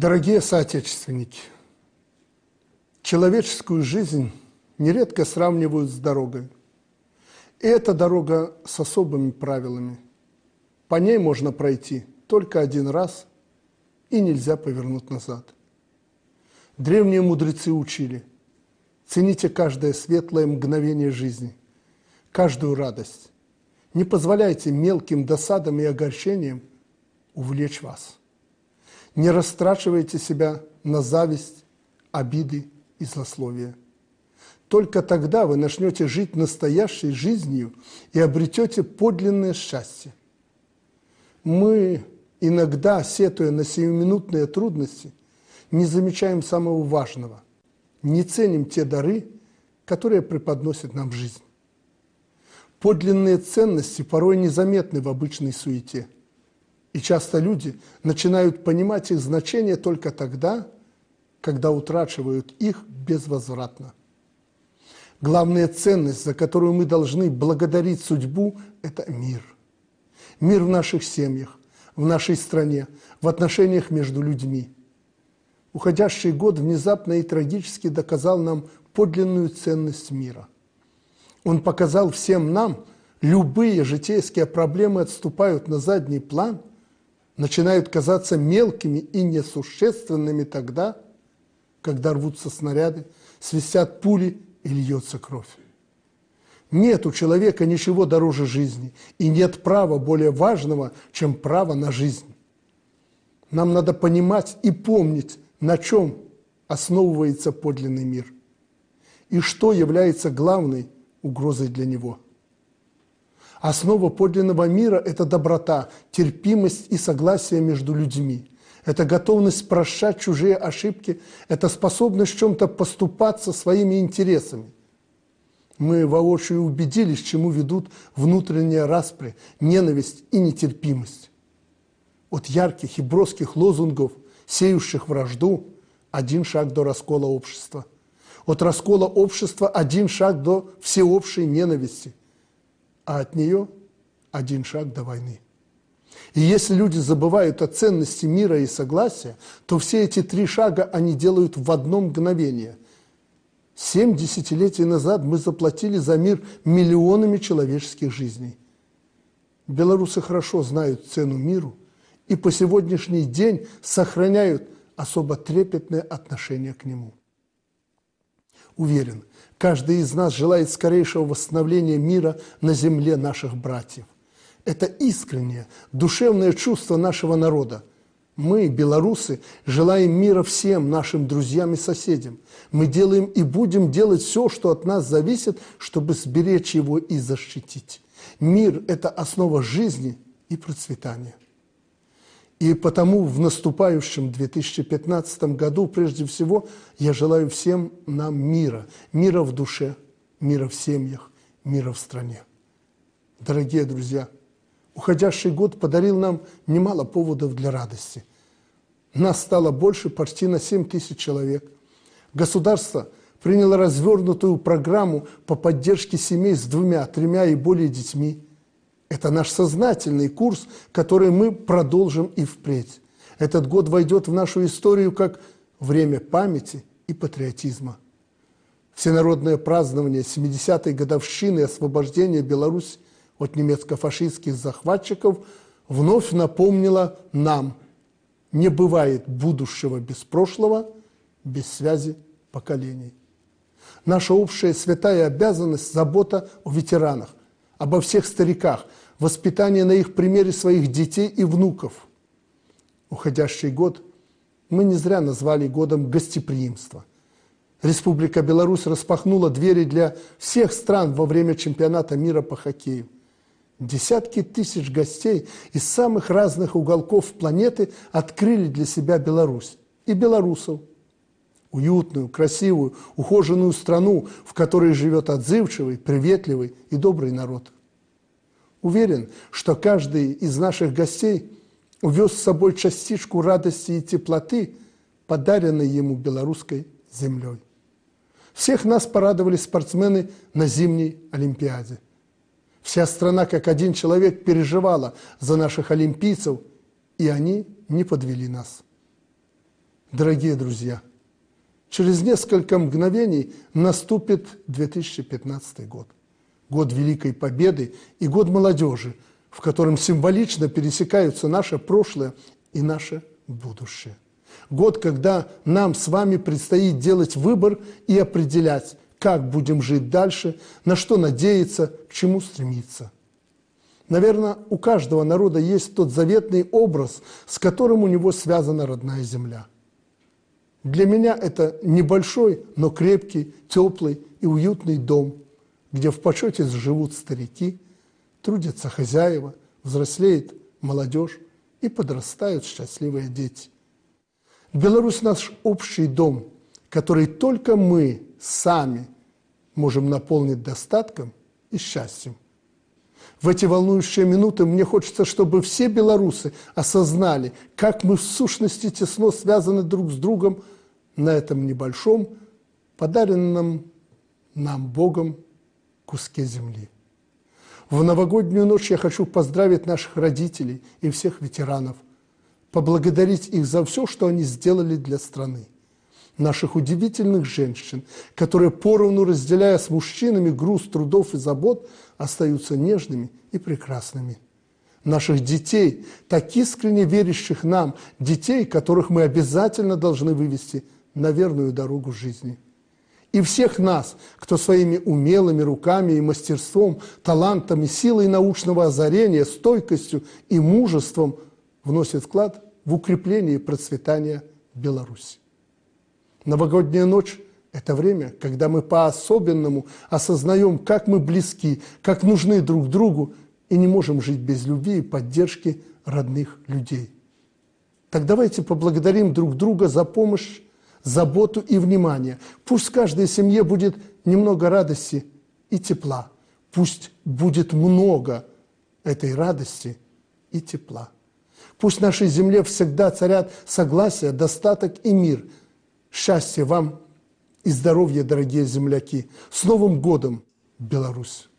Дорогие соотечественники, человеческую жизнь нередко сравнивают с дорогой. И эта дорога с особыми правилами. По ней можно пройти только один раз, и нельзя повернуть назад. Древние мудрецы учили, цените каждое светлое мгновение жизни, каждую радость. Не позволяйте мелким досадам и огорчениям увлечь вас. Не растрачивайте себя на зависть, обиды и злословие. Только тогда вы начнете жить настоящей жизнью и обретете подлинное счастье. Мы иногда, сетуя на сиюминутные трудности, не замечаем самого важного, не ценим те дары, которые преподносит нам жизнь. Подлинные ценности порой незаметны в обычной суете. И часто люди начинают понимать их значение только тогда, когда утрачивают их безвозвратно. Главная ценность, за которую мы должны благодарить судьбу, это мир. Мир в наших семьях, в нашей стране, в отношениях между людьми. Уходящий год внезапно и трагически доказал нам подлинную ценность мира. Он показал всем нам, любые житейские проблемы отступают на задний план, начинают казаться мелкими и несущественными тогда, когда рвутся снаряды, свистят пули и льется кровь. Нет у человека ничего дороже жизни, и нет права более важного, чем право на жизнь. Нам надо понимать и помнить, на чем основывается подлинный мир, и что является главной угрозой для него. Основа подлинного мира – это доброта, терпимость и согласие между людьми. Это готовность прощать чужие ошибки, это способность в чем-то поступаться своими интересами – мы воочию убедились, чему ведут внутренние распри, ненависть и нетерпимость. От ярких и броских лозунгов, сеющих вражду, один шаг до раскола общества. От раскола общества один шаг до всеобщей ненависти, а от нее один шаг до войны. И если люди забывают о ценности мира и согласия, то все эти три шага они делают в одно мгновение – Семь десятилетий назад мы заплатили за мир миллионами человеческих жизней. Белорусы хорошо знают цену миру и по сегодняшний день сохраняют особо трепетное отношение к нему. Уверен, каждый из нас желает скорейшего восстановления мира на земле наших братьев. Это искреннее, душевное чувство нашего народа – мы, белорусы, желаем мира всем нашим друзьям и соседям. Мы делаем и будем делать все, что от нас зависит, чтобы сберечь его и защитить. Мир – это основа жизни и процветания. И потому в наступающем 2015 году, прежде всего, я желаю всем нам мира. Мира в душе, мира в семьях, мира в стране. Дорогие друзья, уходящий год подарил нам немало поводов для радости. Нас стало больше почти на 7 тысяч человек. Государство приняло развернутую программу по поддержке семей с двумя, тремя и более детьми. Это наш сознательный курс, который мы продолжим и впредь. Этот год войдет в нашу историю как время памяти и патриотизма. Всенародное празднование 70-й годовщины освобождения Беларуси от немецко-фашистских захватчиков вновь напомнило нам – не бывает будущего без прошлого, без связи поколений. Наша общая святая обязанность – забота о ветеранах, обо всех стариках, воспитание на их примере своих детей и внуков. Уходящий год мы не зря назвали годом гостеприимства. Республика Беларусь распахнула двери для всех стран во время чемпионата мира по хоккею – Десятки тысяч гостей из самых разных уголков планеты открыли для себя Беларусь и белорусов. Уютную, красивую, ухоженную страну, в которой живет отзывчивый, приветливый и добрый народ. Уверен, что каждый из наших гостей увез с собой частичку радости и теплоты, подаренной ему белорусской землей. Всех нас порадовали спортсмены на зимней Олимпиаде – Вся страна, как один человек, переживала за наших олимпийцев, и они не подвели нас. Дорогие друзья, через несколько мгновений наступит 2015 год. Год Великой Победы и год молодежи, в котором символично пересекаются наше прошлое и наше будущее. Год, когда нам с вами предстоит делать выбор и определять, как будем жить дальше, на что надеяться, к чему стремиться. Наверное, у каждого народа есть тот заветный образ, с которым у него связана родная земля. Для меня это небольшой, но крепкий, теплый и уютный дом, где в почете живут старики, трудятся хозяева, взрослеет молодежь и подрастают счастливые дети. Беларусь – наш общий дом, который только мы сами можем наполнить достатком и счастьем. В эти волнующие минуты мне хочется, чтобы все белорусы осознали, как мы в сущности тесно связаны друг с другом на этом небольшом, подаренном нам Богом куске земли. В новогоднюю ночь я хочу поздравить наших родителей и всех ветеранов, поблагодарить их за все, что они сделали для страны – наших удивительных женщин, которые поровну разделяя с мужчинами груз трудов и забот, остаются нежными и прекрасными. Наших детей, так искренне верящих нам, детей, которых мы обязательно должны вывести на верную дорогу жизни. И всех нас, кто своими умелыми руками и мастерством, талантами, силой научного озарения, стойкостью и мужеством вносит вклад в укрепление и процветание Беларуси. Новогодняя ночь – это время, когда мы по-особенному осознаем, как мы близки, как нужны друг другу и не можем жить без любви и поддержки родных людей. Так давайте поблагодарим друг друга за помощь, заботу и внимание. Пусть в каждой семье будет немного радости и тепла. Пусть будет много этой радости и тепла. Пусть в нашей земле всегда царят согласие, достаток и мир – Счастья вам и здоровья, дорогие земляки! С Новым годом, Беларусь!